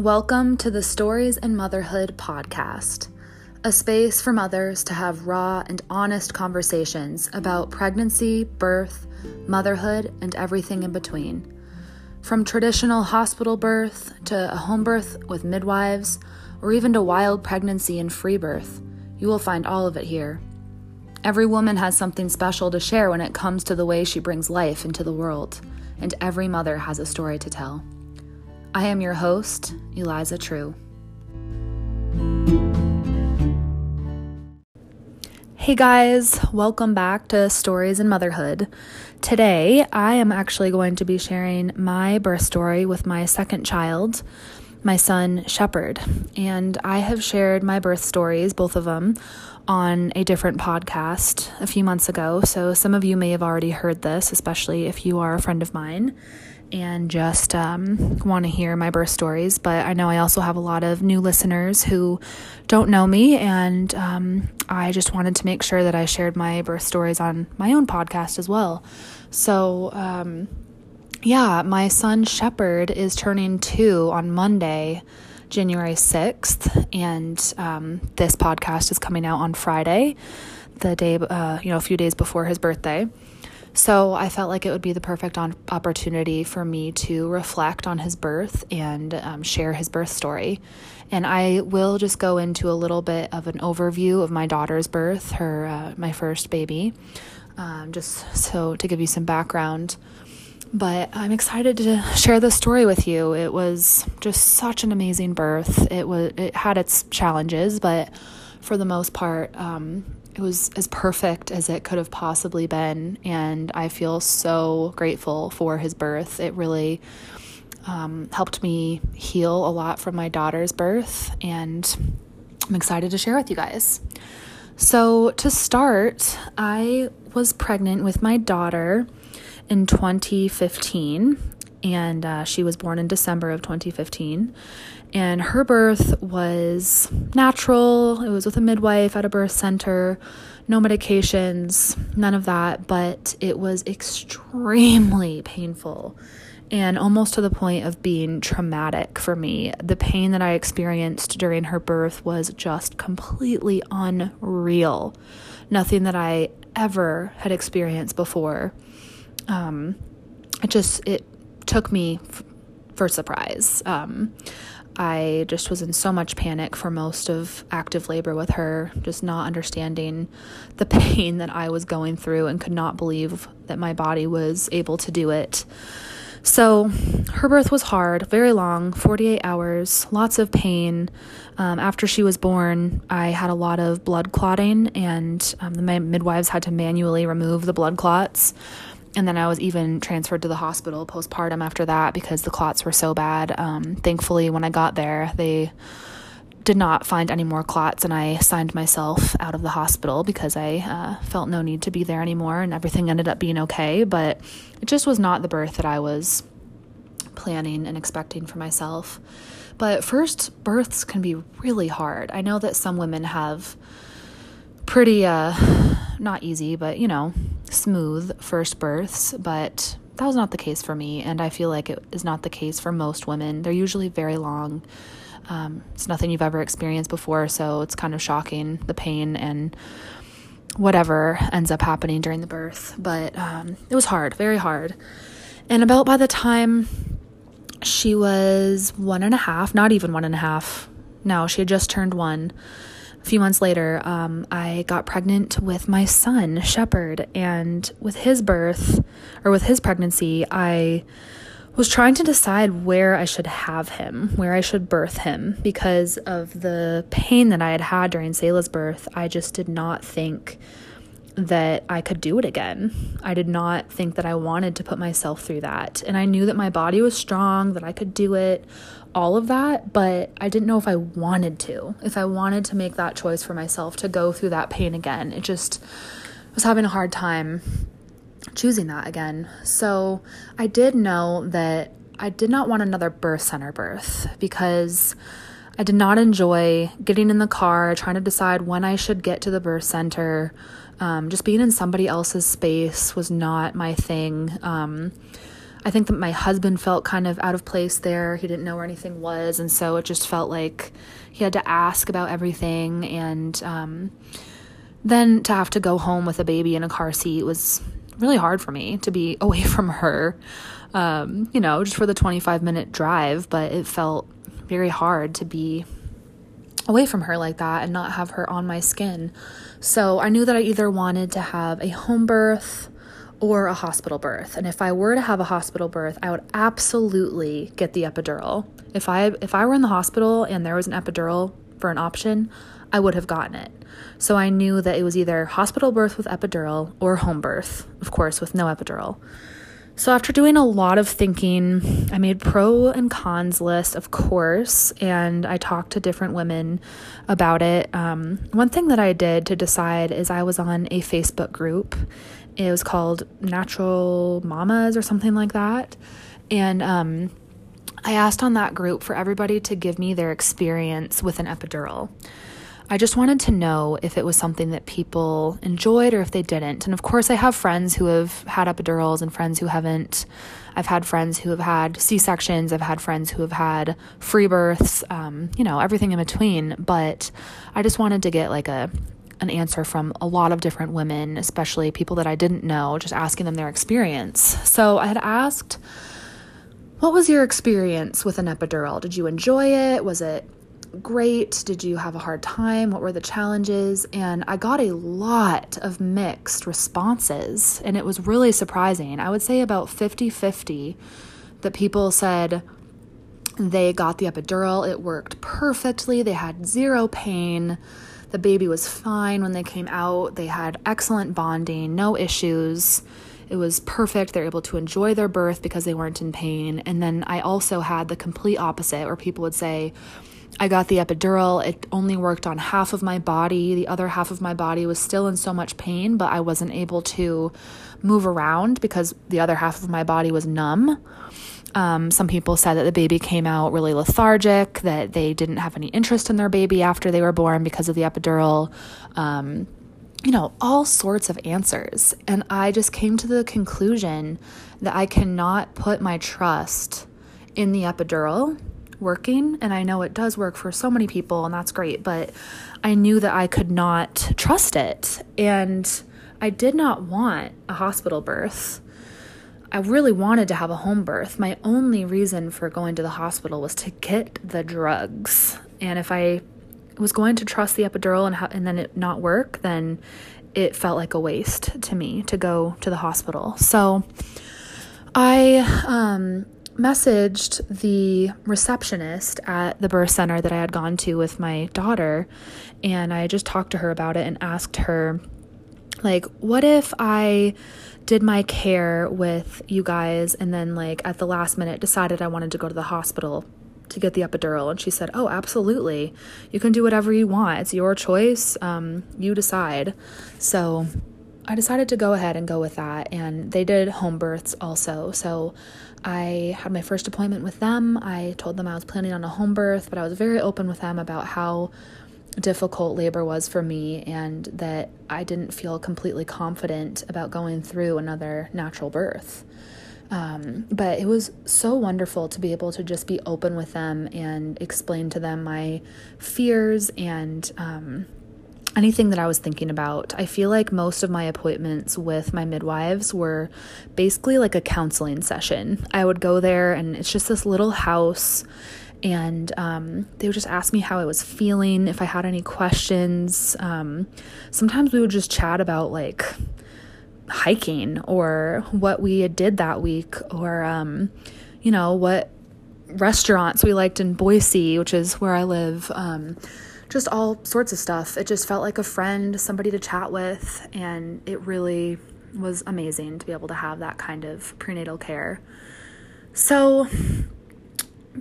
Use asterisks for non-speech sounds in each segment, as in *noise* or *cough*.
Welcome to the Stories in Motherhood podcast, a space for mothers to have raw and honest conversations about pregnancy, birth, motherhood, and everything in between. From traditional hospital birth to a home birth with midwives, or even to wild pregnancy and free birth, you will find all of it here. Every woman has something special to share when it comes to the way she brings life into the world, and every mother has a story to tell. I am your host, Eliza True. Hey guys, welcome back to Stories in Motherhood. Today, I am actually going to be sharing my birth story with my second child, my son Shepherd. And I have shared my birth stories, both of them, on a different podcast a few months ago. So some of you may have already heard this, especially if you are a friend of mine and just um, want to hear my birth stories. But I know I also have a lot of new listeners who don't know me, and um, I just wanted to make sure that I shared my birth stories on my own podcast as well. So, um, yeah, my son Shepherd is turning two on Monday. January 6th, and um, this podcast is coming out on Friday, the day, uh, you know, a few days before his birthday. So I felt like it would be the perfect on- opportunity for me to reflect on his birth and um, share his birth story. And I will just go into a little bit of an overview of my daughter's birth, her uh, my first baby, um, just so to give you some background. But I'm excited to share this story with you. It was just such an amazing birth. It was it had its challenges, but for the most part, um, it was as perfect as it could have possibly been. And I feel so grateful for his birth. It really um, helped me heal a lot from my daughter's birth. And I'm excited to share with you guys. So, to start, I was pregnant with my daughter in 2015, and uh, she was born in December of 2015 and her birth was natural. It was with a midwife at a birth center, no medications, none of that, but it was extremely painful and almost to the point of being traumatic for me. The pain that I experienced during her birth was just completely unreal. Nothing that I ever had experienced before. Um, it just it took me f- for surprise. Um, I just was in so much panic for most of active labor with her, just not understanding the *laughs* pain that I was going through and could not believe that my body was able to do it. So, her birth was hard, very long 48 hours, lots of pain. Um, after she was born, I had a lot of blood clotting, and um, the midwives had to manually remove the blood clots and then I was even transferred to the hospital postpartum after that because the clots were so bad. Um, thankfully, when I got there, they did not find any more clots, and I signed myself out of the hospital because I uh, felt no need to be there anymore, and everything ended up being okay. But it just was not the birth that I was planning and expecting for myself. But first births can be really hard. I know that some women have pretty, uh, not easy, but you know, smooth first births, but that was not the case for me, and I feel like it is not the case for most women. They're usually very long. Um, it's nothing you've ever experienced before, so it's kind of shocking the pain and whatever ends up happening during the birth. But um, it was hard, very hard. And about by the time she was one and a half, not even one and a half, no, she had just turned one a few months later, um, I got pregnant with my son, Shepherd. And with his birth, or with his pregnancy, I was trying to decide where I should have him, where I should birth him, because of the pain that I had had during Selah's birth. I just did not think that I could do it again. I did not think that I wanted to put myself through that. And I knew that my body was strong, that I could do it all of that, but I didn't know if I wanted to, if I wanted to make that choice for myself to go through that pain again. It just was having a hard time choosing that again. So I did know that I did not want another birth center birth because I did not enjoy getting in the car, trying to decide when I should get to the birth center. Um, just being in somebody else's space was not my thing. Um, I think that my husband felt kind of out of place there. He didn't know where anything was. And so it just felt like he had to ask about everything. And um, then to have to go home with a baby in a car seat was really hard for me to be *laughs* away from her, um, you know, just for the 25 minute drive. But it felt very hard to be away from her like that and not have her on my skin. So I knew that I either wanted to have a home birth or a hospital birth. And if I were to have a hospital birth, I would absolutely get the epidural. If I if I were in the hospital and there was an epidural for an option, I would have gotten it. So I knew that it was either hospital birth with epidural or home birth, of course, with no epidural. So after doing a lot of thinking, I made pro and cons list, of course, and I talked to different women about it. Um, one thing that I did to decide is I was on a Facebook group. It was called Natural Mamas or something like that, and um, I asked on that group for everybody to give me their experience with an epidural. I just wanted to know if it was something that people enjoyed or if they didn't. And of course, I have friends who have had epidurals and friends who haven't. I've had friends who have had C sections. I've had friends who have had free births, um, you know, everything in between. But I just wanted to get like a an answer from a lot of different women, especially people that I didn't know, just asking them their experience. So I had asked, What was your experience with an epidural? Did you enjoy it? Was it great? Did you have a hard time? What were the challenges? And I got a lot of mixed responses, and it was really surprising. I would say about 50 50 that people said they got the epidural, it worked perfectly, they had zero pain. The baby was fine when they came out. They had excellent bonding, no issues. It was perfect. They're able to enjoy their birth because they weren't in pain. And then I also had the complete opposite where people would say, I got the epidural. It only worked on half of my body. The other half of my body was still in so much pain, but I wasn't able to move around because the other half of my body was numb. Um, some people said that the baby came out really lethargic, that they didn't have any interest in their baby after they were born because of the epidural. Um, you know, all sorts of answers. And I just came to the conclusion that I cannot put my trust in the epidural working and I know it does work for so many people and that's great, but I knew that I could not trust it and I did not want a hospital birth. I really wanted to have a home birth. My only reason for going to the hospital was to get the drugs. And if I was going to trust the epidural and, ha- and then it not work, then it felt like a waste to me to go to the hospital. So I um, messaged the receptionist at the birth center that I had gone to with my daughter, and I just talked to her about it and asked her, like, what if I did my care with you guys and then, like, at the last minute decided I wanted to go to the hospital to get the epidural? And she said, Oh, absolutely. You can do whatever you want. It's your choice. Um, you decide. So I decided to go ahead and go with that. And they did home births also. So I had my first appointment with them. I told them I was planning on a home birth, but I was very open with them about how difficult labor was for me and that I didn't feel completely confident about going through another natural birth. Um, but it was so wonderful to be able to just be open with them and explain to them my fears and um, anything that I was thinking about. I feel like most of my appointments with my midwives were basically like a counseling session. I would go there, and it's just this little house, and um, they would just ask me how I was feeling, if I had any questions. Um, sometimes we would just chat about like hiking or what we did that week, or um, you know what restaurants we liked in Boise, which is where I live. Um, just all sorts of stuff. It just felt like a friend, somebody to chat with, and it really was amazing to be able to have that kind of prenatal care. So,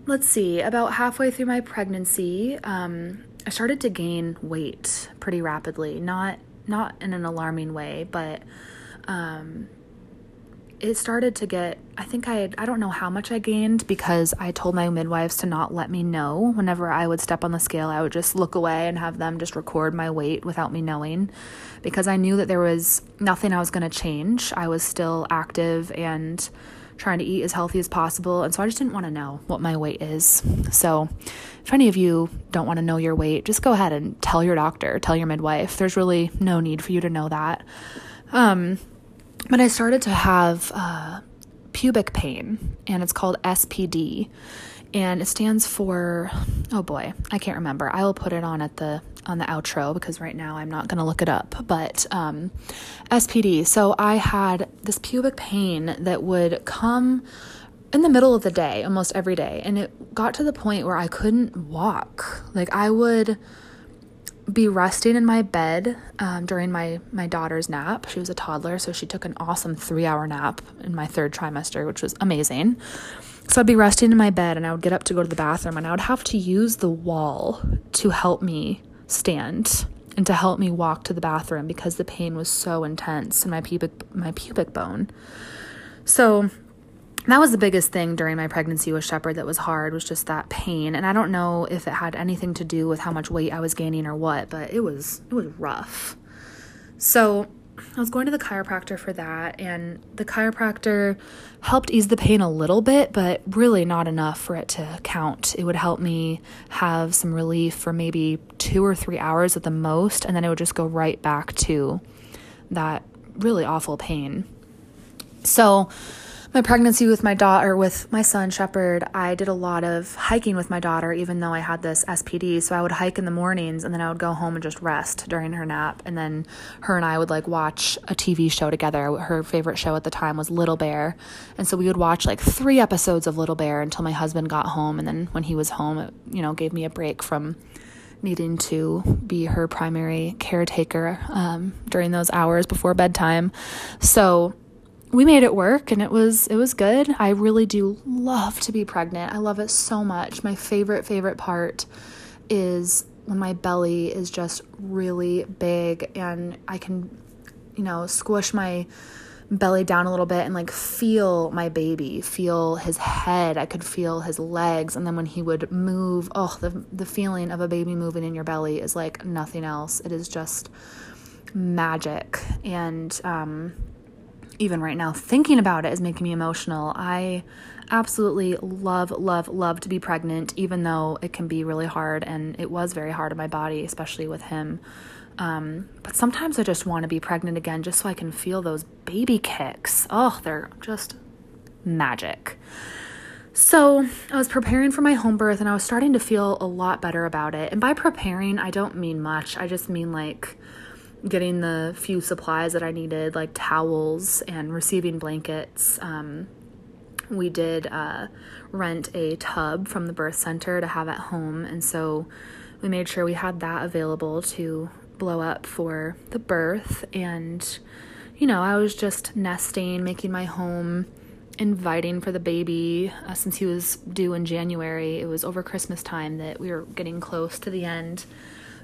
let's see, about halfway through my pregnancy, um, I started to gain weight pretty rapidly. Not not in an alarming way, but um, it started to get i think i had, i don't know how much i gained because i told my midwives to not let me know whenever i would step on the scale i would just look away and have them just record my weight without me knowing because i knew that there was nothing i was going to change i was still active and trying to eat as healthy as possible. And so I just didn't want to know what my weight is. So if any of you don't want to know your weight, just go ahead and tell your doctor, tell your midwife. There's really no need for you to know that. Um, but I started to have uh, pubic pain, and it's called SPD and it stands for oh boy i can't remember. I will put it on at the on the outro because right now i'm not going to look it up. But um, spd so i had this pubic pain that would come in the middle of the day almost every day. And it got to the point where i couldn't walk. Like i would be resting in my bed um, during my my daughter's nap. She was a toddler, so she took an awesome three hour nap in my third trimester, which was amazing. So I'd be resting in my bed and I would get up to go to the bathroom and I would have to use the wall to help me stand and to help me walk to the bathroom because the pain was so intense in my pubic my pubic bone. So that was the biggest thing during my pregnancy with Shepherd that was hard was just that pain and I don't know if it had anything to do with how much weight I was gaining or what, but it was it was rough. So I was going to the chiropractor for that, and the chiropractor helped ease the pain a little bit, but really not enough for it to count. It would help me have some relief for maybe two or three hours at the most, and then it would just go right back to that really awful pain. So, my pregnancy with my daughter, with my son Shepherd, I did a lot of hiking with my daughter, even though I had this SPD. So I would hike in the mornings and then I would go home and just rest during her nap. And then her and I would like watch a TV show together. Her favorite show at the time was Little Bear. And so we would watch like three episodes of Little Bear until my husband got home. And then when he was home, it, you know, gave me a break from needing to be her primary caretaker um, during those hours before bedtime. So we made it work and it was it was good. I really do love to be pregnant. I love it so much. My favorite favorite part is when my belly is just really big and I can you know squish my belly down a little bit and like feel my baby, feel his head. I could feel his legs and then when he would move, oh, the the feeling of a baby moving in your belly is like nothing else. It is just magic and um even right now, thinking about it is making me emotional. I absolutely love, love, love to be pregnant, even though it can be really hard. And it was very hard on my body, especially with him. Um, but sometimes I just want to be pregnant again just so I can feel those baby kicks. Oh, they're just magic. So I was preparing for my home birth and I was starting to feel a lot better about it. And by preparing, I don't mean much. I just mean like getting the few supplies that I needed, like towels and receiving blankets. Um, we did uh, rent a tub from the birth center to have at home, and so we made sure we had that available to blow up for the birth. And, you know, I was just nesting, making my home inviting for the baby uh, since he was due in January. It was over Christmas time that we were getting close to the end.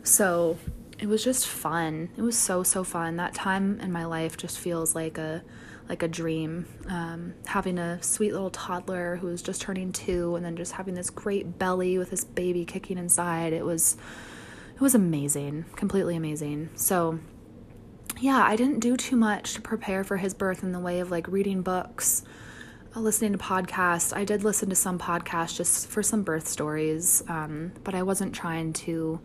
So it was just fun. It was so so fun. That time in my life just feels like a like a dream. Um, having a sweet little toddler who was just turning two, and then just having this great belly with this baby kicking inside. It was it was amazing, completely amazing. So yeah, I didn't do too much to prepare for his birth in the way of like reading books, uh, listening to podcasts. I did listen to some podcasts just for some birth stories, um, but I wasn't trying to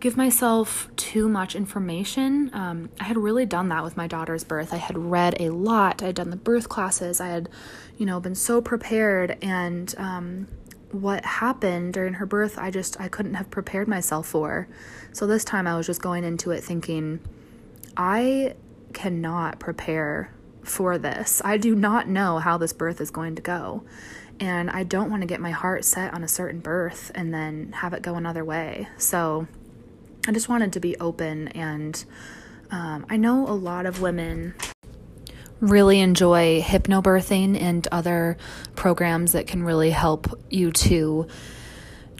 give myself too much information. Um, I had really done that with my daughter's birth. I had read a lot. I had done the birth classes. I had, you know, been so prepared. And um, what happened during her birth, I just I couldn't have prepared myself for. So this time I was just going into it thinking, I cannot prepare for this. I do not know how this birth is going to go. And I don't want to get my heart set on a certain birth and then have it go another way. So I just wanted to be open, and um, I know a lot of women really enjoy hypnobirthing and other programs that can really help you to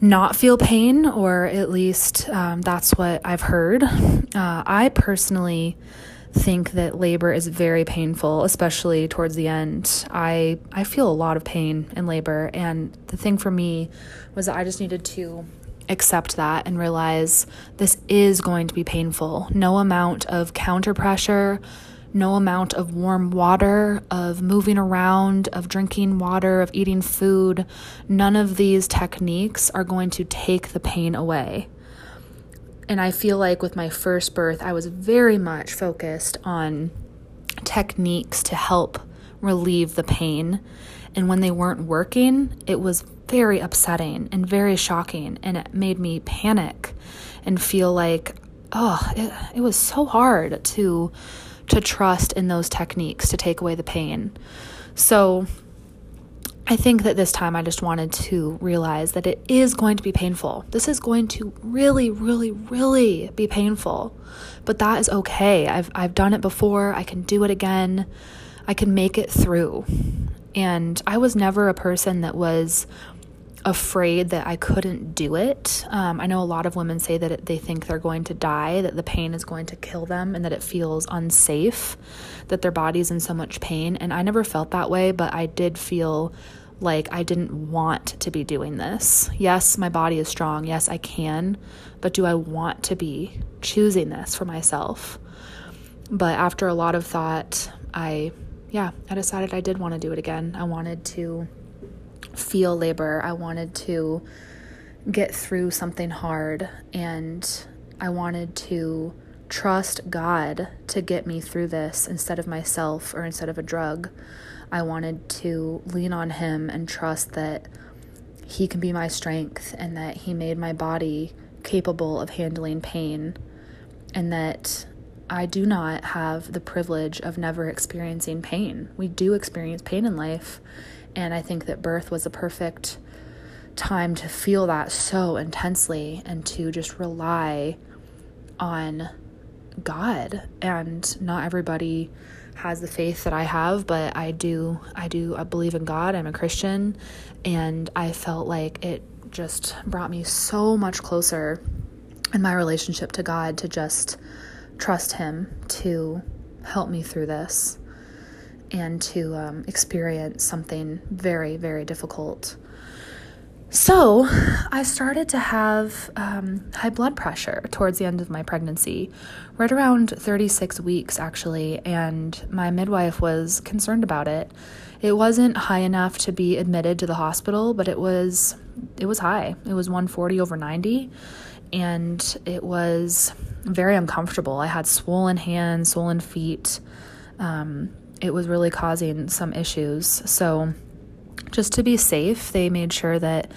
not feel pain, or at least um, that's what I've heard. Uh, I personally think that labor is very painful, especially towards the end. I I feel a lot of pain in labor, and the thing for me was that I just needed to accept that and realize this is going to be painful. No amount of counter pressure, no amount of warm water, of moving around, of drinking water, of eating food, none of these techniques are going to take the pain away. And I feel like with my first birth, I was very much focused on techniques to help relieve the pain. And when they weren't working, it was very upsetting and very shocking. And it made me panic and feel like, oh, it, it was so hard to to trust in those techniques to take away the pain. So I think that this time I just wanted to realize that it is going to be painful. This is going to really, really, really be painful. But that is okay. I've I've done it before. I can do it again. I can make it through. And I was never a person that was afraid that I couldn't do it. Um, I know a lot of women say that they think they're going to die, that the pain is going to kill them, and that it feels unsafe, that their body's in so much pain. And I never felt that way, but I did feel like I didn't want to be doing this. Yes, my body is strong. Yes, I can. But do I want to be choosing this for myself? But after a lot of thought, I, yeah, I decided I did want to do it again. I wanted to feel labor. I wanted to get through something hard and I wanted to trust God to get me through this instead of myself or instead of a drug. I wanted to lean on Him and trust that He can be my strength and that He made my body capable of handling pain and that I do not have the privilege of never experiencing pain. We do experience pain in life, and I think that birth was a perfect time to feel that so intensely and to just rely on God. And not everybody has the faith that I have, but I do I do I believe in God. I'm a Christian and I felt like it just brought me so much closer in my relationship to God to just trust him to help me through this and to um, experience something very, very difficult. So, I started to have um, high blood pressure towards the end of my pregnancy, right around 36 weeks actually, and my midwife was concerned about it. It wasn't high enough to be admitted to the hospital, but it was it was high. It was 140 over 90, and it was very uncomfortable. I had swollen hands, swollen feet. Um, it was really causing some issues. So, just to be safe, they made sure that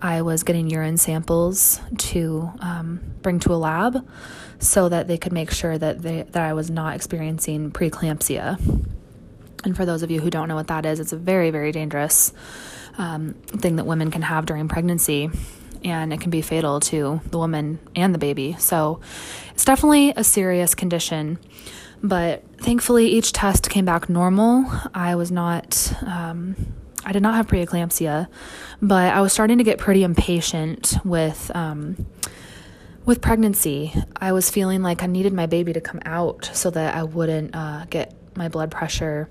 I was getting urine samples to um, bring to a lab so that they could make sure that they, that I was not experiencing preeclampsia. And for those of you who don't know what that is, it's a very very dangerous um, thing that women can have during pregnancy, and it can be fatal to the woman and the baby. So it's definitely a serious condition. But thankfully, each test came back normal. I was not, um, I did not have preeclampsia, but I was starting to get pretty impatient with, um, with pregnancy. I was feeling like I needed my baby to come out so that I wouldn't uh, get my blood pressure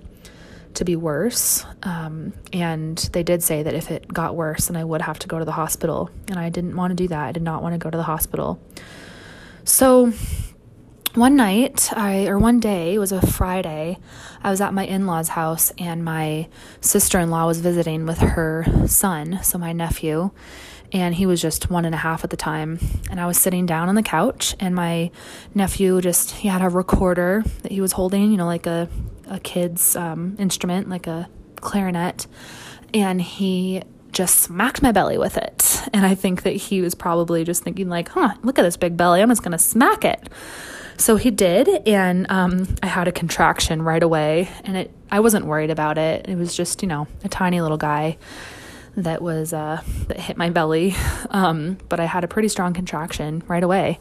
to be worse. Um, and they did say that if it got worse, then I would have to go to the hospital. And I didn't want to do that. I did not want to go to the hospital. So one night I or one day it was a Friday I was at my in-laws house and my sister-in-law was visiting with her son so my nephew and he was just one and a half at the time. And I was sitting down on the couch and my nephew just he had a recorder that he was holding you know like a a kid's um, instrument like a clarinet and he just smacked my belly with it. And I think that he was probably just thinking like huh look at this big belly I'm just gonna smack it so he did, and um, I had a contraction right away, and it I wasn't worried about it. It was just you know a tiny little guy that was uh, that hit my belly, *laughs* um, but I had a pretty strong contraction right away,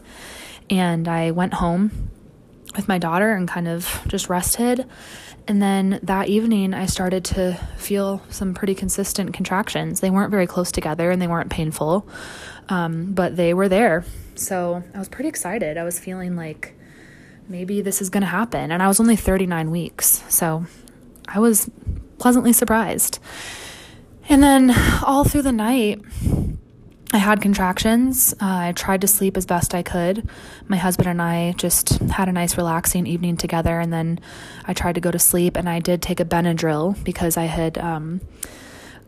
and I went home with my daughter and kind of just rested. And then that evening, I started to feel some pretty consistent contractions. They weren't very close together and they weren't painful, um, but they were there. So I was pretty excited. I was feeling like maybe this is going to happen. And I was only 39 weeks. So I was pleasantly surprised. And then all through the night, I had contractions. Uh, I tried to sleep as best I could. My husband and I just had a nice, relaxing evening together, and then I tried to go to sleep. And I did take a Benadryl because I had um,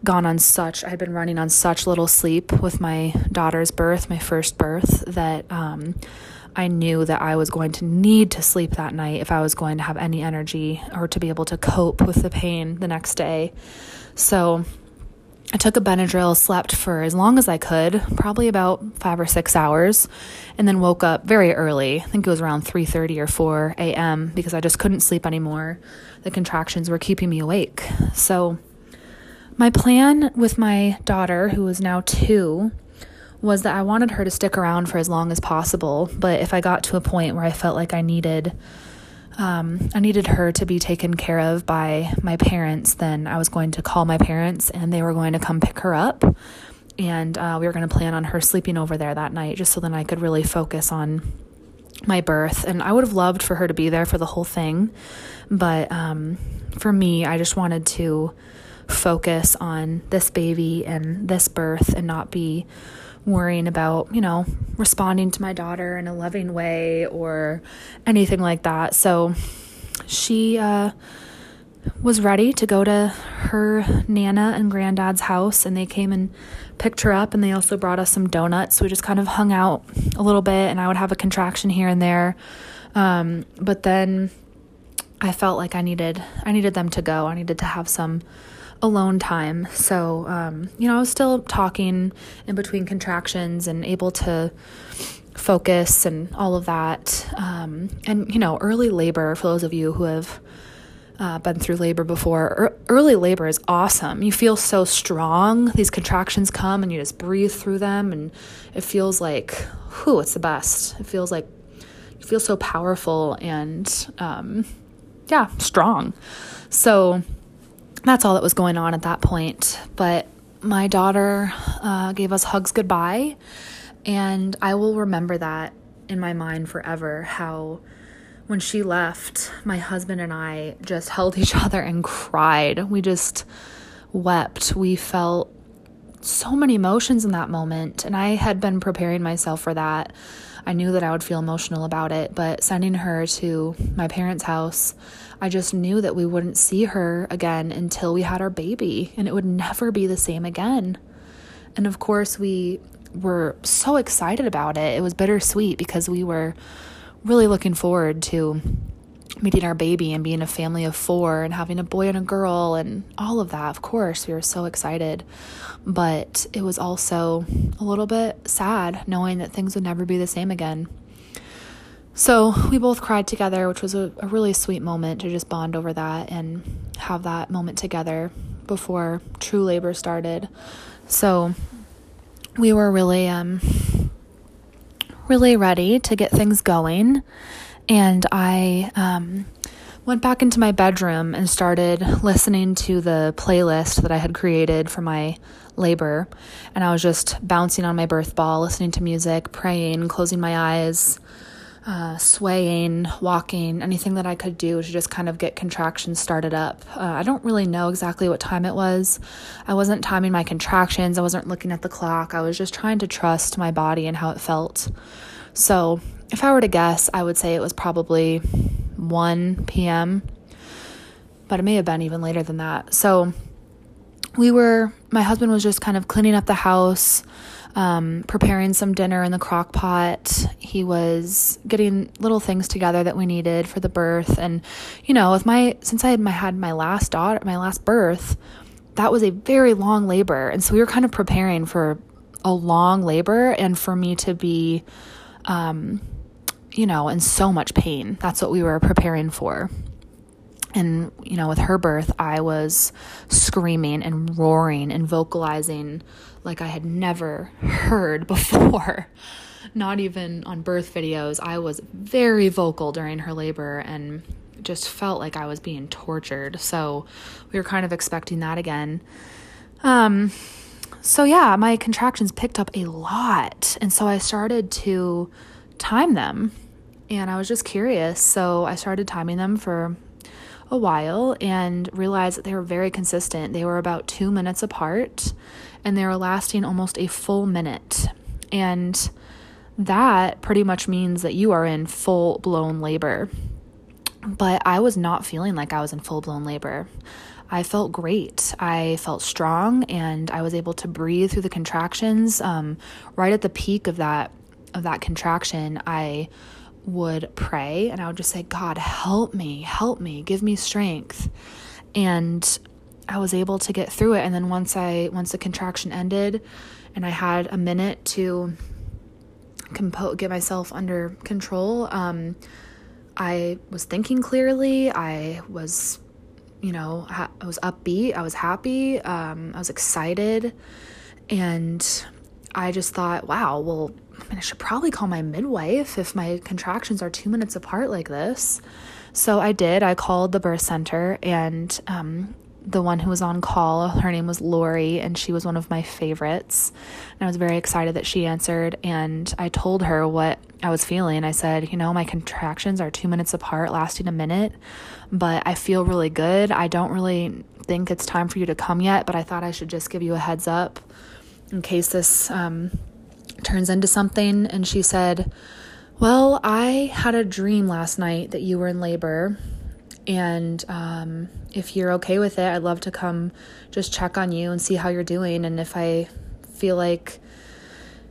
gone on such, I had been running on such little sleep with my daughter's birth, my first birth, that um, I knew that I was going to need to sleep that night if I was going to have any energy or to be able to cope with the pain the next day. So I took a Benadryl, slept for as long as I could, probably about five or six hours, and then woke up very early. I think it was around 3:30 or 4 a.m. because I just couldn't sleep anymore. The contractions were keeping me awake. So my plan with my daughter, who is now two, was that I wanted her to stick around for as long as possible. But if I got to a point where I felt like I needed um, I needed her to be taken care of by my parents, then I was going to call my parents and they were going to come pick her up. And uh, we were going to plan on her sleeping over there that night just so then I could really focus on my birth. And I would have loved for her to be there for the whole thing. But um, for me, I just wanted to focus on this baby and this birth and not be worrying about, you know, responding to my daughter in a loving way or anything like that. So she uh, was ready to go to her Nana and Granddad's house, and they came and picked her up, and they also brought us some donuts. We just kind of hung out a little bit, and I would have a contraction here and there. Um, but then I felt like I needed I needed them to go. I needed to have some alone time. So, um, you know, I was still talking in between contractions and able to focus and all of that. Um, and, you know, early labor, for those of you who have uh, been through labor before, early labor is awesome. You feel so strong. These contractions come and you just breathe through them, and it feels like, whew, it's the best. It feels like you feel so powerful and, um, yeah, strong. So, that's all that was going on at that point. But my daughter uh, gave us hugs goodbye, and I will remember that in my mind forever. How when she left, my husband and I just held each *laughs* other and cried. We just wept. We felt so many emotions in that moment, and I had been preparing myself for that. I knew that I would feel emotional about it, but sending her to my parents' house, I just knew that we wouldn't see her again until we had our baby, and it would never be the same again. And of course, we were so excited about it. It was bittersweet because we were really looking forward to meeting our baby and being a family of four and having a boy and a girl and all of that. Of course, we were so excited. But it was also a little bit sad knowing that things would never be the same again. So we both cried together, which was a, a really sweet moment to just bond over that and have that moment together before true labor started. So we were really um really ready to get things going and I um, went back into my bedroom and started listening to the playlist that I had created for my labor. And I was just bouncing on my birth ball, listening to music, praying, closing my eyes, uh, swaying, walking, anything that I could do to just kind of get contractions started up. Uh, I don't really know exactly what time it was. I wasn't timing my contractions, I wasn't looking at the clock. I was just trying to trust my body and how it felt. So if I were to guess, I would say it was probably 1 p.m., but it may have been even later than that. So we were, my husband was just kind of cleaning up the house, um, preparing some dinner in the crock pot. He was getting little things together that we needed for the birth. And, you know, with my, since I had my, had my last daughter, my last birth, that was a very long labor. And so we were kind of preparing for a long labor and for me to be, um, you know, in so much pain. That's what we were preparing for. And, you know, with her birth, I was screaming and roaring and vocalizing like I had never heard *laughs* before. Not even on birth videos. I was very vocal during her labor and just felt like I was being tortured. So we were kind of expecting that again. Um, so yeah, my contractions picked up a lot. And so I started to time them and I was just curious. So I started timing them for a while and realized that they were very consistent. They were about two minutes apart and they were lasting almost a full minute. And that pretty much means that you are in full blown labor. But I was not feeling like I was in full blown labor. I felt great. I felt strong, and I was able to breathe through the contractions. Um, right at the peak of that of that contraction, I would pray and I would just say, God, help me, help me, give me strength. And I was able to get through it. And then once I once the contraction ended and I had a minute to compo- get myself under control, um, I was thinking clearly. I was, you know, ha- I was upbeat. I was happy. Um, I was excited. And I just thought, wow, well, I, mean, I should probably call my midwife if my contractions are two minutes apart like this. So I did. I called the birth center, and um, the one who was on call, her name was Lori, and she was one of my favorites. And I was very excited that she answered. And I told her what I was feeling. I said, You know, my contractions are two minutes apart, lasting a minute, but I feel really good. I don't really think it's time for you to come yet, but I thought I should just give you a heads up in case this um, turns into something. And she said, Well, I had a dream last night that you were in labor. And um, if you're okay with it, I'd love to come just check on you and see how you're doing. And if I feel like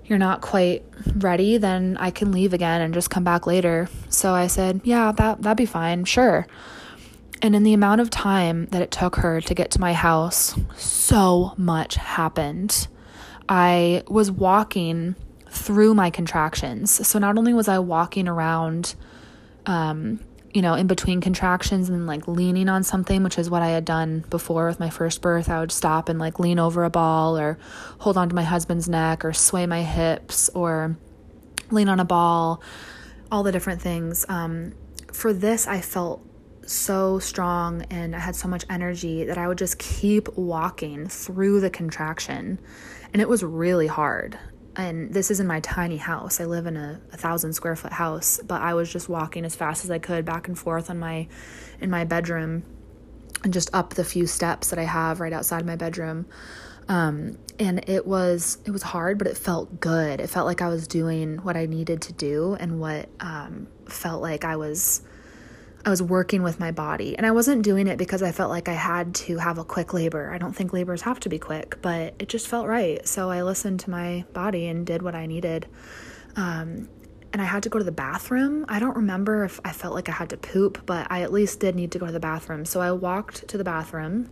you're not quite ready, then I can leave again and just come back later. So I said, Yeah, that, that'd be fine, sure. And in the amount of time that it took her to get to my house, so much happened. I was walking through my contractions. So not only was I walking around, um, you know, in between contractions and like leaning on something, which is what I had done before with my first birth. I would stop and like lean over a ball or hold onto my husband's neck or sway my hips or lean on a ball, all the different things. Um, for this, I felt so strong and I had so much energy that I would just keep walking through the contraction. And it was really hard. And this is in my tiny house. I live in a, a thousand square foot house, but I was just walking as fast as I could back and forth on my in my bedroom and just up the few steps that I have right outside my bedroom. Um, and it was it was hard, but it felt good. It felt like I was doing what I needed to do and what um, felt like I was I was working with my body. And I wasn't doing it because I felt like I had to have a quick labor. I don't think labors have to be quick, but it just felt right. So I listened to my body and did what I needed. Um, and I had to go to the bathroom. I don't remember if I felt like I had to poop, but I at least did need to go to the bathroom. So I walked to the bathroom.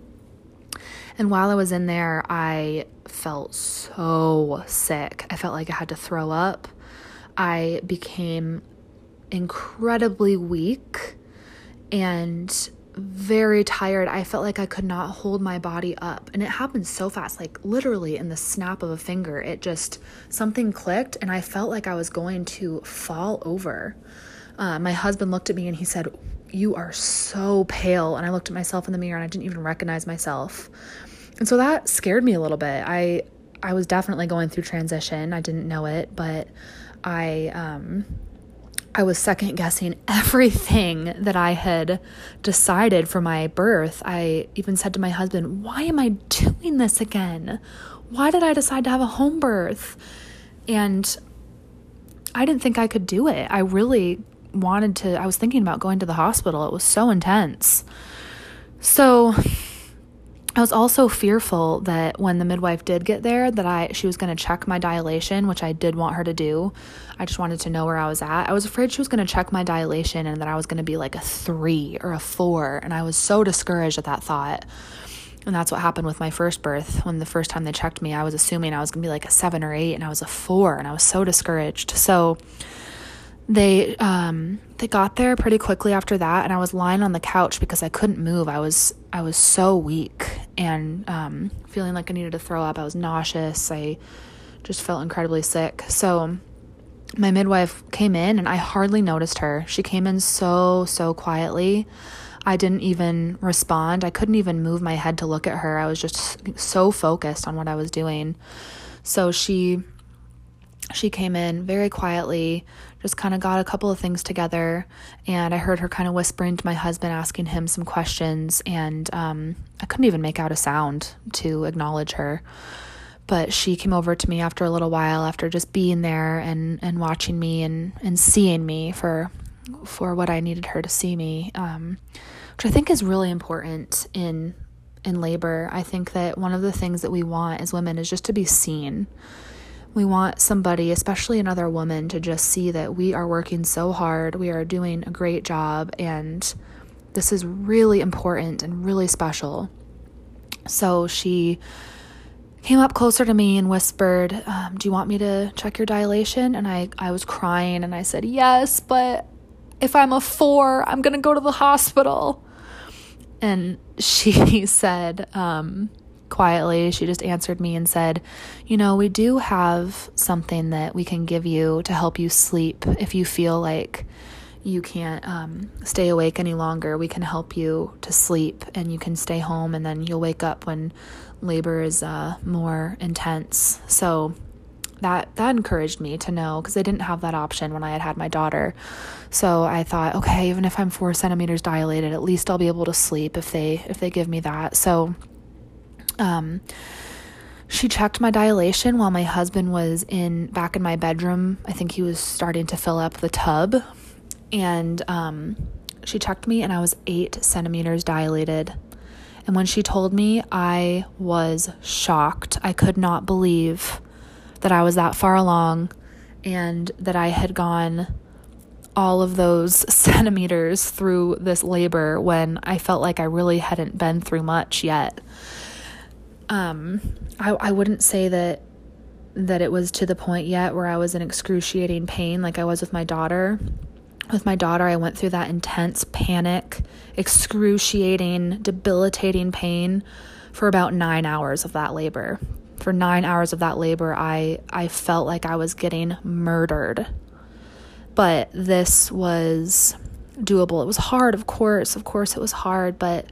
And while I was in there, I felt so sick. I felt like I had to throw up. I became incredibly weak and very tired. I felt like I could not hold my body up. And it happened so fast, like literally in the snap of a finger. It just, something clicked, and I felt like I was going to fall over. Uh, my husband looked at me and he said, You are so pale. And I looked at myself in the mirror and I didn't even recognize myself. And so that scared me a little bit. I, I was definitely going through transition. I didn't know it, but I, um, I was second guessing everything that I had decided for my birth. I even said to my husband, Why am I doing this again? Why did I decide to have a home birth? And I didn't think I could do it. I really wanted to, I was thinking about going to the hospital. It was so intense. So I was also fearful that when the midwife did get there that I she was going to check my dilation, which I did want her to do. I just wanted to know where I was at. I was afraid she was going to check my dilation and that I was going to be like a 3 or a 4, and I was so discouraged at that thought. And that's what happened with my first birth. When the first time they checked me, I was assuming I was going to be like a 7 or 8 and I was a 4 and I was so discouraged. So they um they got there pretty quickly after that and I was lying on the couch because I couldn't move. I was I was so weak and um feeling like I needed to throw up. I was nauseous. I just felt incredibly sick. So my midwife came in and I hardly noticed her. She came in so so quietly. I didn't even respond. I couldn't even move my head to look at her. I was just so focused on what I was doing. So she she came in very quietly, just kind of got a couple of things together. And I heard her kind of whispering to my husband, asking him some questions. And um, I couldn't even make out a sound to acknowledge her. but she came over to me after a little while after just being there and and watching me and and seeing me for for what I needed her to see me um, which I think is really important in in labor. I think that one of the things that we want as women is just to be seen. We want somebody, especially another woman, to just see that we are working so hard, we are doing a great job, and this is really important and really special. So she came up closer to me and whispered, um, Do you want me to check your dilation? And I, I was crying and I said, Yes, but if I'm a four, I'm going to go to the hospital. And *laughs* she said, um, quietly, she just answered me and said, You know, we do have something that we can give you to help you sleep if you feel like you can't um, stay awake any longer. We can help you to sleep and you can stay home and then you'll wake up when labor is uh, more intense. So, that that encouraged me to know because I didn't have that option when I had had my daughter. So I thought, okay, even if I'm four centimeters dilated, at least I'll be able to sleep if they if they give me that. So, um, she checked my dilation while my husband was in back in my bedroom. I think he was starting to fill up the tub, and um, she checked me, and I was eight centimeters dilated. And when she told me, I was shocked. I could not believe that I was that far along and that I had gone all of those *laughs* centimeters through this labor when I felt like I really hadn't been through much yet. Um, I, I wouldn't say that that it was to the point yet where I was in excruciating pain like I was with my daughter. With my daughter, I went through that intense panic, excruciating, debilitating pain for about nine hours of that labor for nine hours of that labor, I, I felt like I was getting murdered. But this was doable. It was hard, of course. Of course, it was hard, but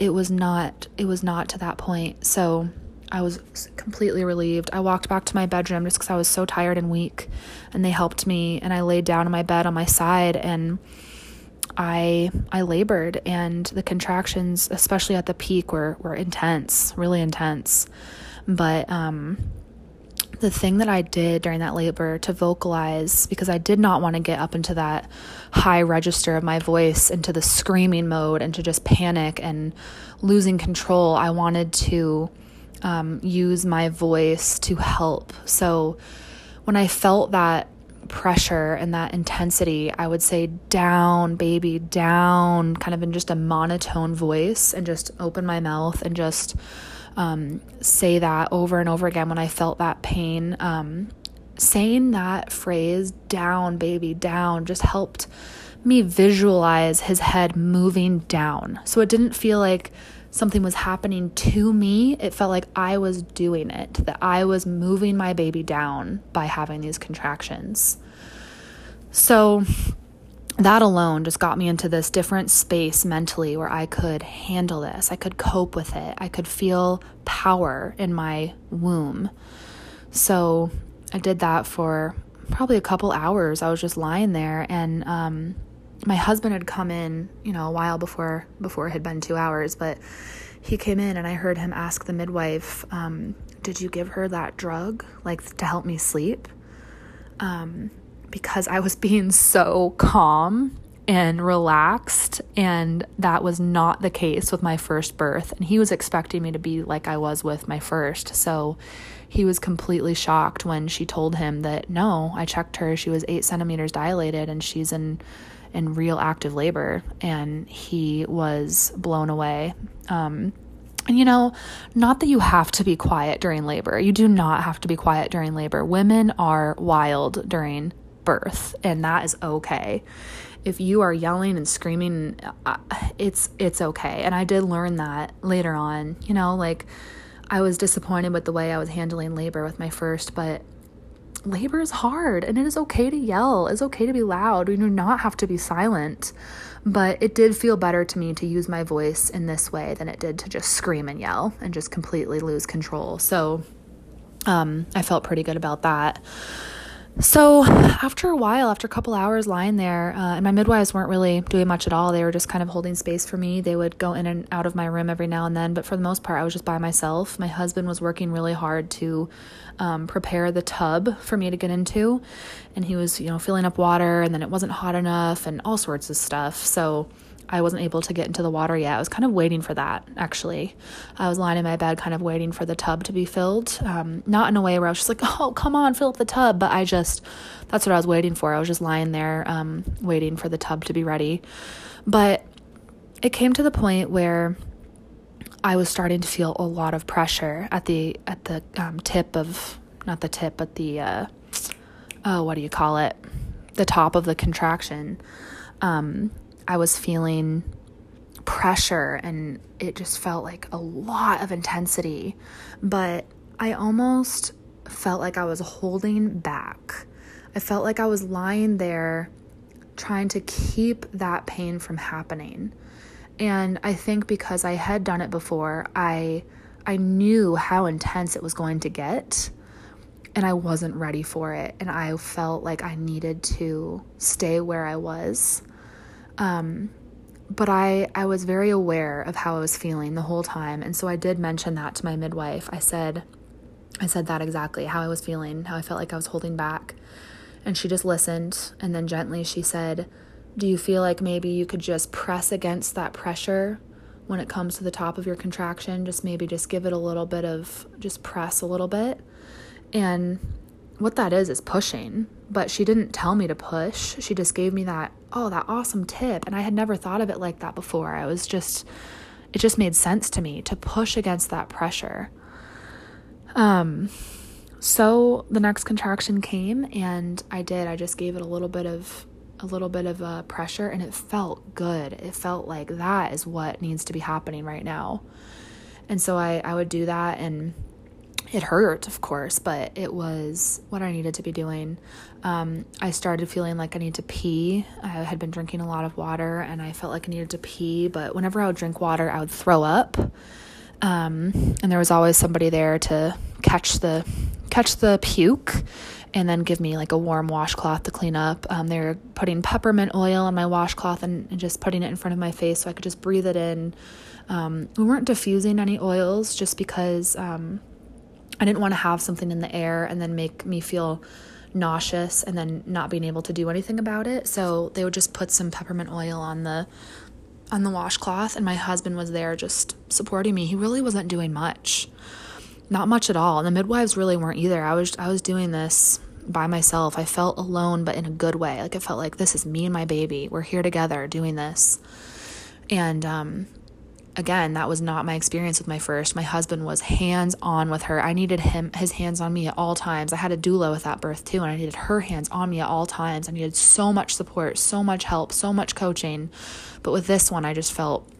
it was not it was not to that point. So I was completely relieved. I walked back to my bedroom just because I was so tired and weak, and they helped me. And I laid down in my bed on my side, and I I labored, and the contractions, especially at the peak, were were intense, really intense. But um, the thing that I did during that labor to vocalize, because I did not want to get up into that high register of my voice, into the screaming mode, and to just panic and losing control, I wanted to um, use my voice to help. So when I felt that pressure and that intensity, I would say, down, baby, down, kind of in just a monotone voice, and just open my mouth and just um, say that over and over again when I felt that pain. Um, saying that phrase, down, baby, down, just helped me visualize his head moving down. So it didn't feel like something was happening to me. It felt like I was doing it, that I was moving my baby down by having these contractions. So that alone just got me into this different space mentally where I could handle this. I could cope with it. I could feel power in my womb. So I did that for probably a couple hours. I was just lying there and um, my husband had come in, you know, a while before before it had been 2 hours, but he came in and I heard him ask the midwife, um, "Did you give her that drug like to help me sleep?" Um, because I was *laughs* being so calm and relaxed, and that was not the case with my first birth. And he was expecting me to be like I was with my first. So he was completely shocked when she told him that no, I checked her, she was eight centimeters dilated, and she's in in real active labor. And he was blown away. Um, and you know, not that you have to be quiet during labor. You do not have to be quiet during labor. Women are wild during birth and that is okay. If you are yelling and screaming uh, it's it's okay. And i did learn that later on you know like i was disappointed with the way i was handling labor with my first but labor is hard and it is okay to yell. It's okay to be loud. We do not have to be silent. But it did feel better to me to use my voice in this way than it did to just scream and yell and just completely lose control. So um, i felt pretty good about that So after a while, after a couple hours lying there, uh, and my midwives weren't really doing much at all. They were just kind of holding space for me. They would go in and out of my room every now and then, but for the most part, I was just by myself. My husband was working really hard to um, prepare the tub for me to get into, and he was, you know, filling up water, and then it wasn't hot enough, and all sorts of stuff. So I wasn't able to get into the water yet. I was kind of waiting for that, actually. I was lying in my bed, kind of waiting for the tub to be filled. Um, not in a way where I was just like, *laughs* oh, come on, fill up the tub. But I just, that's what I was waiting for. I was just lying there, um, waiting for the tub to be ready. But it came to the point where I was starting to feel a lot of pressure at the at the um, tip of not the tip, but the uh, oh, what do you call it? The top of the contraction. Um, I was feeling pressure and it just felt like a lot of intensity. But I almost felt like I was holding back. I felt like I was lying there trying to keep that pain from happening. And I think because I had done it before, I I knew how intense it was going to get and I wasn't ready for it and I felt like I needed to stay where I was um, but I, I was very aware of how I was feeling the whole time. And so I did mention that to my midwife. I said, I said that exactly, how I was feeling, how I felt like I was holding back. And she just listened. And then gently she said, Do you feel like maybe you could just press against that pressure when it comes to the top of your contraction? Just maybe just give it a little bit of, just press a little bit. And what that is is pushing, but she didn't tell me to push. She just gave me that, oh, that awesome tip. And I had never thought of it like that before. I was just, it just made sense to me to push against that pressure. Um, so the next contraction came and I did. I just gave it a little bit of a little bit of a pressure and it felt good. It felt like that is what needs to be happening right now. And so I I would do that and it hurt, of course, but it was what I needed to be doing. Um, I started feeling like I needed to pee. I had been drinking a lot of water and I felt like I needed to pee, but whenever I would drink water, I would throw up. Um, and there was always somebody there to catch the catch the puke and then give me like a warm washcloth to clean up. Um, they were putting peppermint oil on my washcloth and, and, just putting it in front of my face so I could just breathe it in. Um, we weren't diffusing any oils just because um, I didn't want to have something in the air and then make me feel nauseous and then not being able to do anything about it. So they would just put some peppermint oil on the on the washcloth and my husband was there just supporting me. He really wasn't doing much. Not much at all. And the midwives really weren't either. I was I was doing this by myself. I felt alone but in a good way. Like it felt like this is me and my baby. We're here together doing this. And um again, that was not my experience with my first. My husband was hands on with her. I needed him his hands on me at all times. I had a doula with that birth too, and I needed her hands on me at all times. I needed so much support, so much help, so much coaching. But with this one, I just felt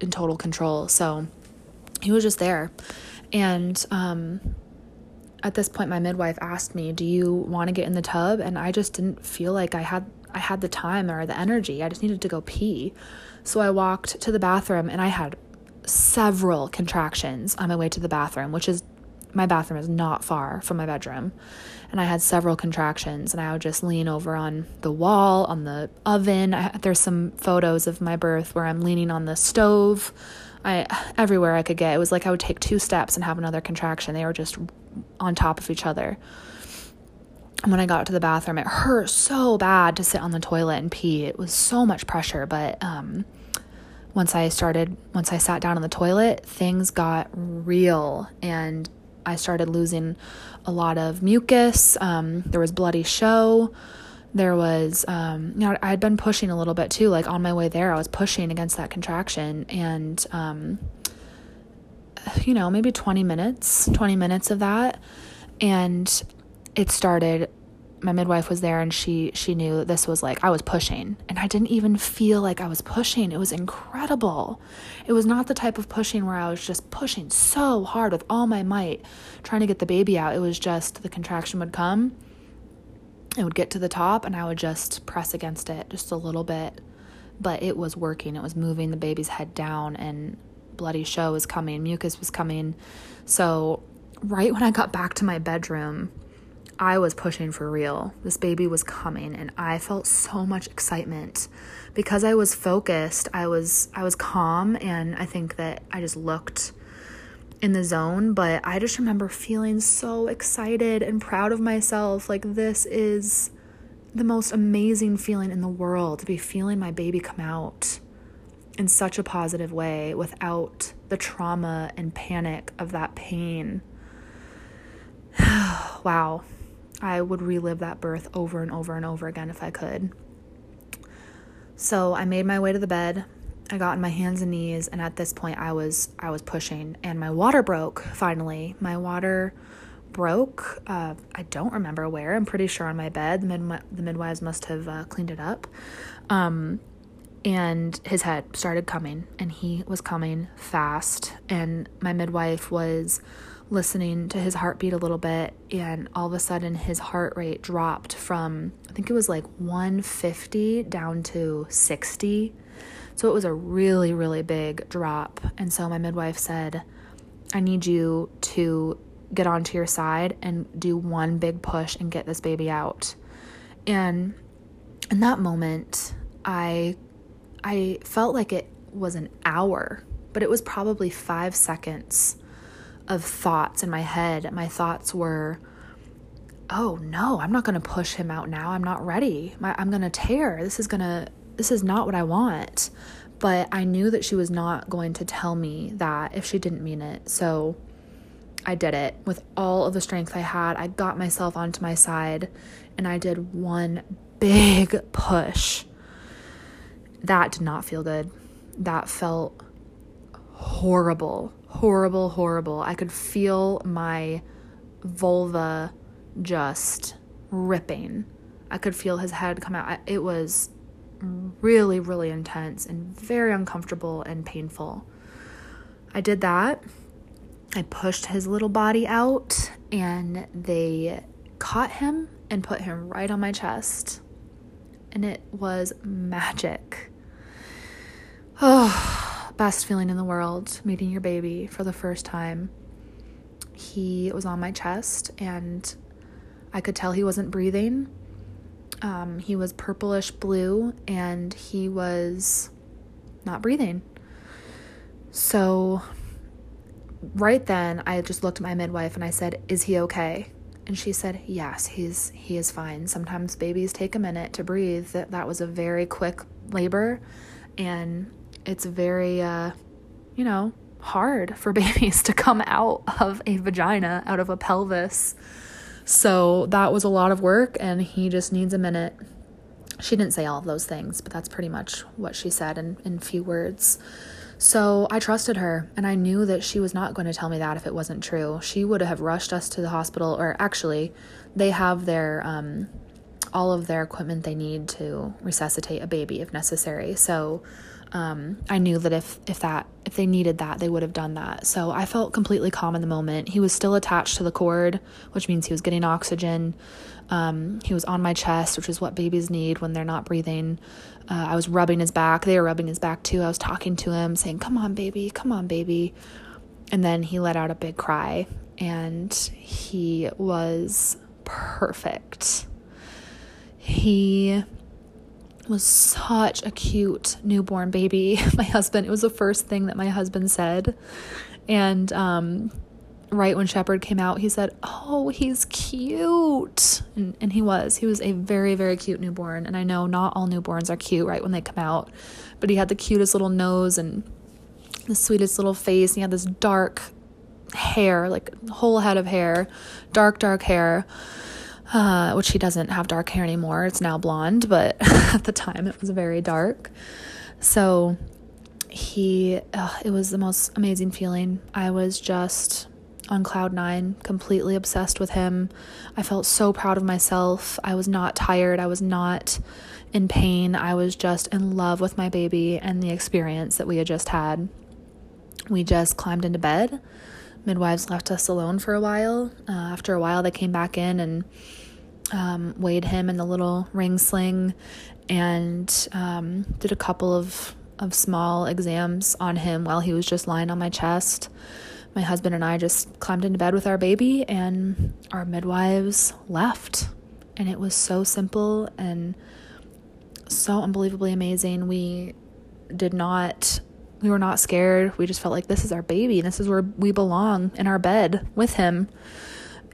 in total control. So he was just there. And um, at this point my midwife asked me, "Do you want to get in the tub?" And I just didn't feel like I had I had the time or the energy. I just needed to go pee. So I walked to the bathroom and I had several contractions on my way to the bathroom, which is my bathroom is not far from my bedroom. And I had several contractions, and I would just lean over on the wall, on the oven. I, there's some photos of my birth where I'm leaning on the stove. I everywhere I could get. It was like I would take two steps and have another contraction. They were just on top of each other. And when I got to the bathroom, it hurt so bad to sit on the toilet and pee. It was so much pressure, but um, once I started, once I sat down on the toilet, things got real and I started losing a lot of mucus. Um, there was bloody show. There was, um, you know, I had been pushing a little bit too. Like on my way there, I was pushing against that contraction and, um, you know, maybe 20 minutes, 20 minutes of that. And it started my midwife was there and she she knew this was like I was pushing and I didn't even feel like I was pushing. It was incredible. It was not the type of pushing where I was just pushing so hard with all my might trying to get the baby out. It was just the contraction would come. It would get to the top and I would just press against it just a little bit. But it was working. It was moving the baby's head down and bloody show was coming, mucus was coming. So right when I got back to my bedroom, I was pushing for real. This baby was coming and I felt so much excitement because I was focused. I was I was calm and I think that I just looked in the zone, but I just remember feeling so excited and proud of myself. Like this is the most amazing feeling in the world to be feeling my baby come out in such a positive way without the trauma and panic of that pain. *sighs* wow. I would relive that birth over and over and over again if I could. So I made my way to the bed. I got on my hands and knees and at this point I was I was pushing and my water broke finally. My water broke. Uh, I don't remember where. I'm pretty sure on my bed. The, the midwives must have uh, cleaned it up. Um, and his head started coming, and he was coming fast. And my midwife was listening to his heartbeat a little bit, and all of a sudden his heart rate dropped from, I think it was like 150 down to 60. So it was a really, really big drop. And so my midwife said, I need you to get onto your side and do one big push and get this baby out. And in that moment, I I felt like it was an hour, but it was probably 5 seconds of thoughts in my head. My thoughts were, "Oh no, I'm not going to push him out now. I'm not ready. My, I'm going to tear. This is going to this is not what I want." But I knew that she was not going to tell me that if she didn't mean it. So I did it with all of the strength I had. I got myself onto my side and I did one big push. That did not feel good. That felt horrible, horrible, horrible. I could feel my vulva just ripping. I could feel his head come out. It was really, really intense and very uncomfortable and painful. I did that I pushed his little body out and they caught him and put him right on my chest. And it was magic. *sighs* Oh, best feeling in the world meeting your baby for the first time. He was on my chest and I could tell he wasn't breathing. Um, he was purplish blue and he was not breathing. So right then I just looked at my midwife and I said, "Is he okay?" And she said, "Yes, he's he is fine. Sometimes babies take a minute to breathe. That that was a very quick labor and it's very uh you know, hard for *laughs* babies to come out of a vagina, out of a pelvis. So that was a lot of work and he just needs a minute. She didn't say all of those things, but that's pretty much what she said in, in few words. So I trusted her, and I knew that she was not going to tell me that if it wasn't true. She would have rushed us to the hospital, or actually, they have their um, all of their equipment they need to resuscitate a baby if necessary. So um, I knew that if if that if they needed that, they would have done that. So I felt completely calm in the moment. He was still attached to the cord, which means he was getting oxygen. Um, he was on my chest, which is what babies need when they're not breathing. Uh, I was rubbing his back. They were rubbing his back too. I was talking to him, saying, Come on, baby, come on, baby. And then he let out a big cry, and he was perfect. He was such a cute newborn baby. *laughs* My husband, it was the first thing that my husband said. And um, right when Shepherd came out, he said, Oh, he's cute. And, and he was. He was a very, very cute newborn. And I know not all newborns are cute right when they come out, but he had the cutest little nose and the sweetest little face. And he had this dark hair, like whole head of hair, dark, dark hair. Uh, which he doesn't have dark hair anymore. It's now blonde, but *laughs* at the time it was very dark. So he, uh, it was the most amazing feeling. I was just on cloud nine, completely obsessed with him. I felt so proud of myself. I was not tired. I was not in pain. I was just in love with my baby and the experience that we had just had. We just climbed into bed. Midwives left us alone for a while. Uh, after a while, they came back in and um, weighed him in the little ring sling and um, did a couple of, of small exams on him while he was just lying on my chest my husband and I just climbed into bed with our baby, and our midwives left. And it was so simple and so unbelievably amazing. We did not, we were not scared. We just felt like this is our baby. This is where we belong in our bed with him.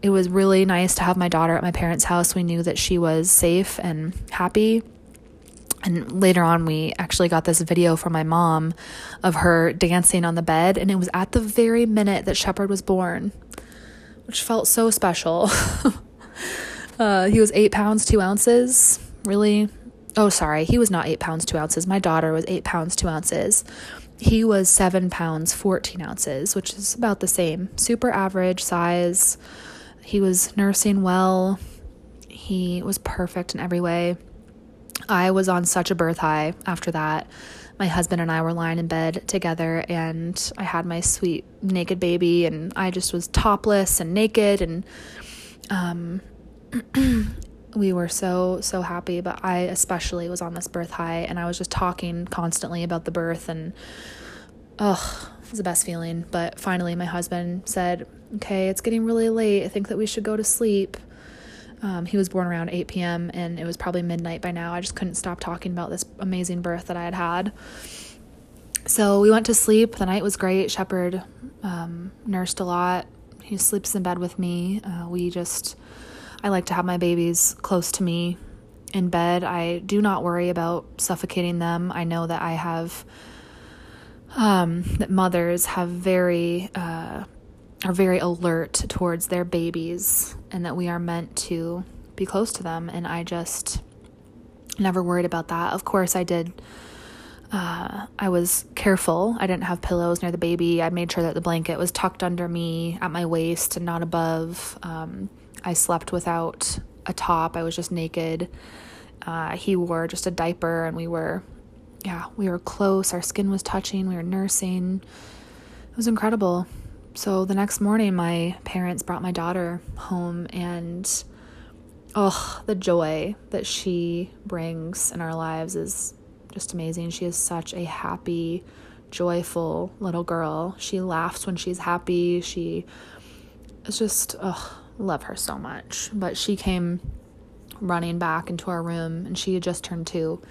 It was really nice to have my daughter at my parents' house. We knew that she was safe and happy and later on, we actually got this video from my mom of her dancing on the bed, and it was at the very minute that Shepherd was born, which felt so special. *laughs* uh, he was eight pounds, two ounces. Really? Oh, sorry. He was not eight pounds, two ounces. My daughter was eight pounds, two ounces. He was seven pounds, 14 ounces, which is about the same. Super average size. He was nursing well. He was perfect in every way. I was on such a birth high after that. My husband and I were lying in bed together, and I had my sweet naked baby, and I just was topless and naked, and um, *clears throat* we were so so happy. But I especially was on this birth high, and I was just talking constantly about the birth, and ugh, it was the best feeling. But finally, my husband said, "Okay, it's getting really late. I think that we should go to sleep." Um, he was born around 8 p.m. and it was probably midnight by now. I just couldn't stop talking about this amazing birth that I had had. So we went to sleep. The night was great. Shepherd um, nursed a lot. He sleeps in bed with me. Uh, we just, I like to have my babies close to me in bed. I do not worry about suffocating them. I know that I have, um, that mothers have very, uh, are very alert towards their babies and that we are meant to be close to them. And I just never worried about that. Of course, I did. Uh, I was careful. I didn't have pillows near the baby. I made sure that the blanket was tucked under me at my waist and not above. Um, I slept without a top. I was just naked. Uh, he wore just a diaper, and we were, yeah, we were close. Our skin was touching. We were nursing. It was incredible so the next morning, my parents brought my daughter home, and oh, the joy that she brings in our lives is just amazing. She is such a happy, joyful little girl. She laughs when she's happy. She is just, oh, love her so much. But she came running back into our room, and she had just turned two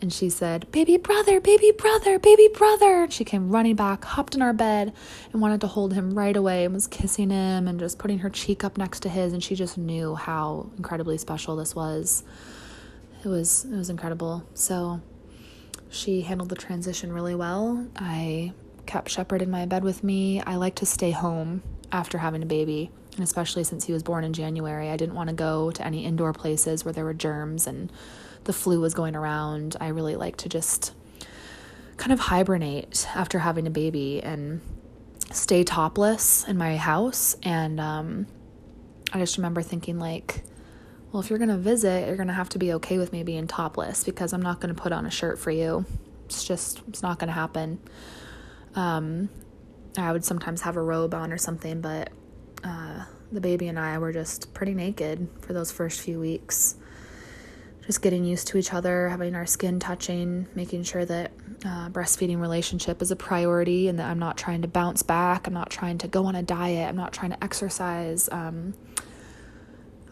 and she said, Baby brother, baby brother, baby brother. she came running back, hopped in our bed, and wanted to hold him right away and was kissing him and just putting her cheek up next to his. And she just knew how incredibly special this was. It was it was incredible. So she handled the transition really well. I kept Shepherd in my bed with me. I like to stay home after having a baby, and especially since he was born in January, I didn't want to go to any indoor places where there were germs and the flu was going around, I really like to just kind of hibernate after having a baby and stay topless in my house. And um, I just remember thinking, like, well, if you're going to visit, you're going to have to be okay with me being topless because I'm not going to put on a shirt for you. It's just, it's not going to happen. Um, I would sometimes have a robe on or something, but uh, the baby and I were just pretty naked for those first few weeks just getting used to each other, having our skin touching, making sure that uh, breastfeeding relationship is a priority and that I'm not trying to bounce back. I'm not trying to go on a diet. I'm not trying to exercise. Um,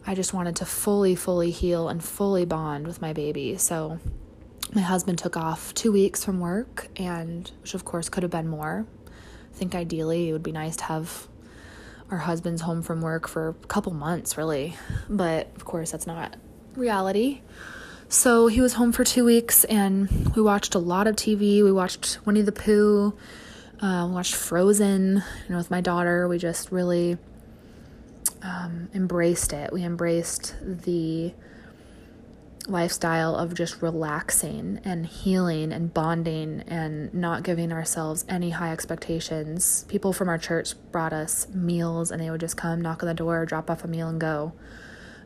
I just wanted to fully, fully heal and fully bond with my baby. So my husband took off two weeks from work, and which of course could have been more. I think ideally it would be nice to have husbands home from work for a couple months, really. But of course, that's not reality. So he was home for two weeks, and we watched a lot of TV. We watched Winnie the Pooh, uh, watched Frozen. You know, with my daughter, we just really um, embraced it. We embraced the lifestyle of just relaxing and healing and bonding and not giving ourselves any high expectations. People from our church brought us meals, and they would just come, knock on the door, drop off a meal, and go.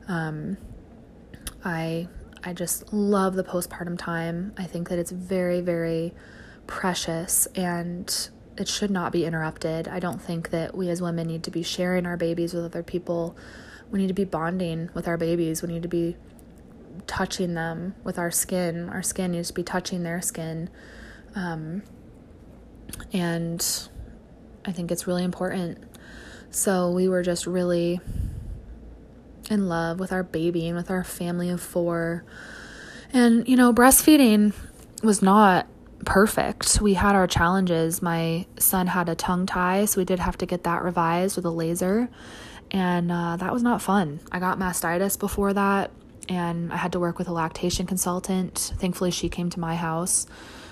Um, I I just love the postpartum time. I think that it's very very precious and it should not be interrupted. I don't think that we as women need to be sharing our babies with other people. We need to be bonding with our babies. We need to be touching them with our skin. Our skin needs to be touching their skin. Um, and I think it's really important. So we were just really in love with our baby and with our family of four. And, you know, breastfeeding was not perfect. We had our challenges. My son had a tongue tie, so we did have to get that revised with a laser. And uh, that was not fun. I got mastitis before that, and I had to work with a lactation consultant. Thankfully, she came to my house,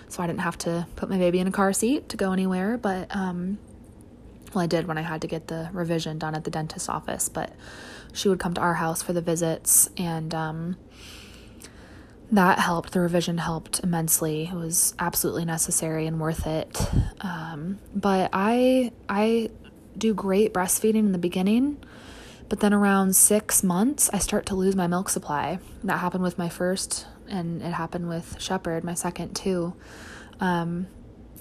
so I didn't have to put my baby in a car seat to go anywhere. But, um, well, I did when I had to get the revision done at the dentist's office, but she would come to our house for the visits, and um, that helped. The revision helped immensely. It was absolutely necessary and worth it. Um, but I I do great breastfeeding in the beginning, but then around six months, I start to lose my milk supply. That happened with my first, and it happened with Shepherd, my second too. Um,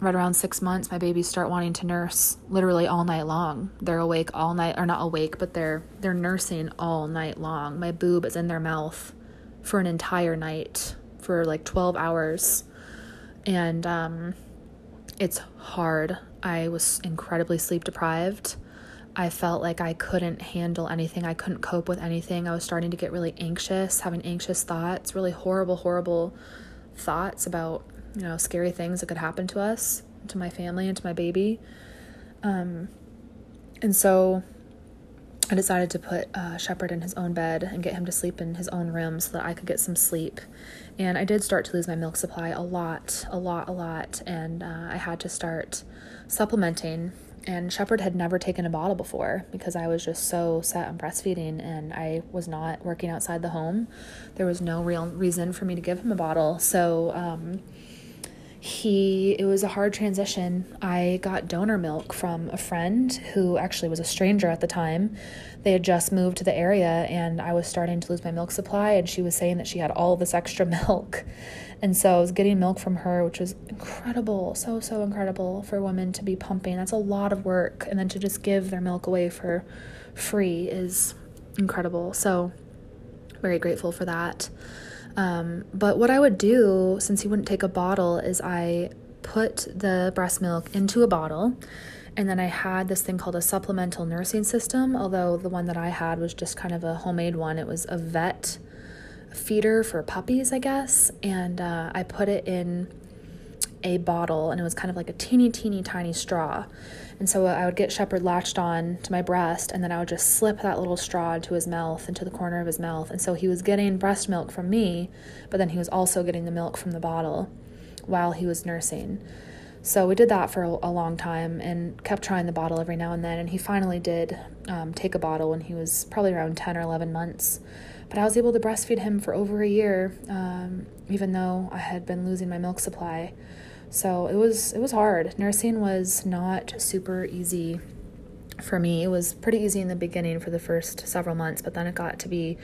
right around six months, my babies start wanting to nurse literally all night long. They're awake all night, or not awake, but they're they're nursing all night long. My boob is in their mouth for an entire night for like twelve hours, and um, it's hard. I was incredibly sleep deprived. I felt like I couldn't handle anything. I couldn't cope with anything. I was starting to get really anxious, having anxious thoughts, really horrible, horrible thoughts about you know, scary things that could happen to us, to my family, and to my baby. Um, and so I decided to put uh, Shepherd in his own bed and get him to sleep in his own room so that I could get some sleep. And I did start to lose my milk supply a lot, a lot, a lot. And uh, I had to start supplementing and Shepherd had never taken a bottle before because I was just so set on breastfeeding and I was not working outside the home. There was no real reason for me to give him a bottle. So um, he it was a hard transition. I got donor milk from a friend who actually was a stranger at the time. They had just moved to the area and i was starting to lose my milk supply and she was saying that she had all this extra *laughs* milk. And so i was getting milk from her which was incredible so so incredible for women to be pumping. That's a lot of work and then to just give their milk away for free is incredible. So very grateful for that um, but what I would do, since he wouldn't take a bottle, is I put the breast milk into a bottle. And then I had this thing called a supplemental nursing system, although the one that I had was just kind of a homemade one. It was a vet feeder for puppies, I guess. And uh, I put it in a bottle, and it was kind of like a teeny, teeny, tiny straw. And so I would get Shepherd latched on to my breast, and then I would just slip that little straw into his mouth, into the corner of his mouth. And so he was getting breast milk from me, but then he was also getting the milk from the bottle while he was nursing. So we did that for a, long time and kept trying the bottle every now and then. And he finally did um, take a bottle when he was probably around 10 or 11 months. But I was able to breastfeed him for over a year, um, even though I had been losing my milk supply. So it was it was hard. Nursing was not super easy for me. It was pretty easy in the beginning for the first several months, but then it got to be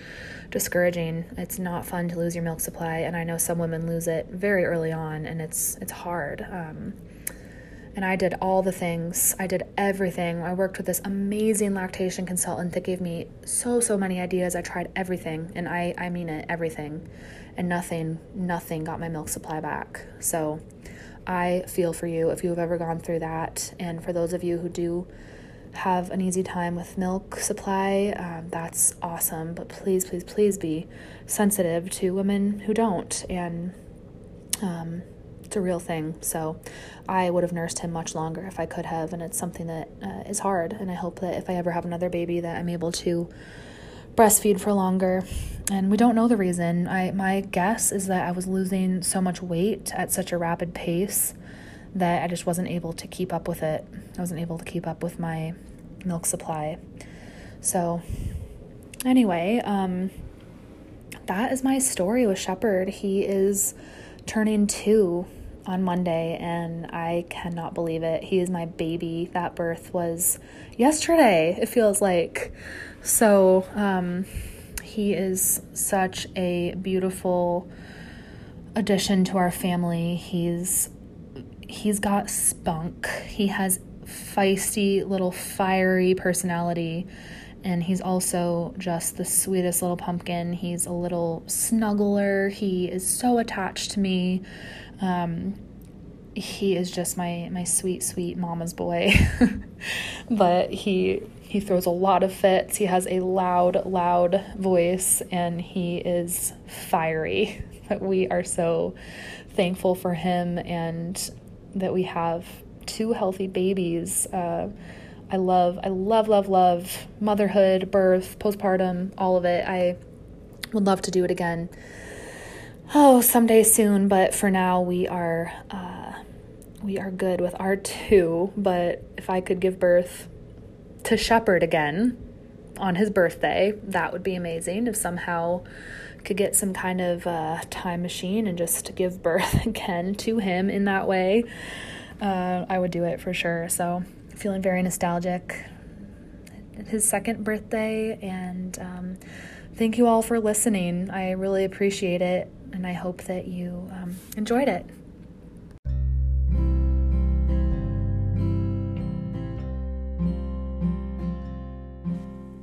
discouraging. It's not fun to lose your milk supply, and I know some women lose it very early on, and it's it's hard. Um, and I did all the things. I did everything. I worked with this amazing lactation consultant that gave me so so many ideas. I tried everything, and I I mean it, everything, and nothing nothing got my milk supply back. So I feel for you if you have ever gone through that. And for those of you who do have an easy time with milk supply, um, that's awesome. But please, please, please be sensitive to women who don't. And um, it's a real thing. So I would have nursed him much longer if I could have. And it's something that uh, is hard. And I hope that if I ever have another baby, that I'm able to breastfeed for longer and we don't know the reason. I my guess is that I was losing so much weight at such a rapid pace that I just wasn't able to keep up with it. I wasn't able to keep up with my milk supply. So anyway, um that is my story with Shepherd. He is turning 2 on Monday and I cannot believe it. He is my baby. That birth was yesterday. It feels like so um he is such a beautiful addition to our family. He's he's got spunk. He has feisty little fiery personality and he's also just the sweetest little pumpkin. He's a little snuggler. He is so attached to me. Um, he is just my my sweet sweet mama's boy. *laughs* but he he throws a lot of fits. He has a loud loud voice and he is fiery. *laughs* But we are so thankful for him and that we have two healthy babies. Uh, I love, I love, love, love motherhood, birth, postpartum, all of it. I would love to do it again. Oh, someday soon, but for now we are uh, we are good with our two. But if I could give birth to Shepherd again on his birthday, that would be amazing. If somehow could get some kind of uh, time machine and just give birth *laughs* again to him in that way, uh, I would do it for sure. So, feeling very nostalgic. His second birthday, and um, thank you all for listening. I really appreciate it, and I hope that you um, enjoyed it.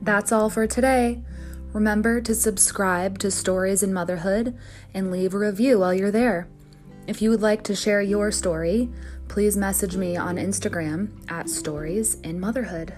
That's all for today. Remember to subscribe to Stories in Motherhood and leave a review while you're there. If you would like to share your story, please message me on Instagram at Stories in Motherhood.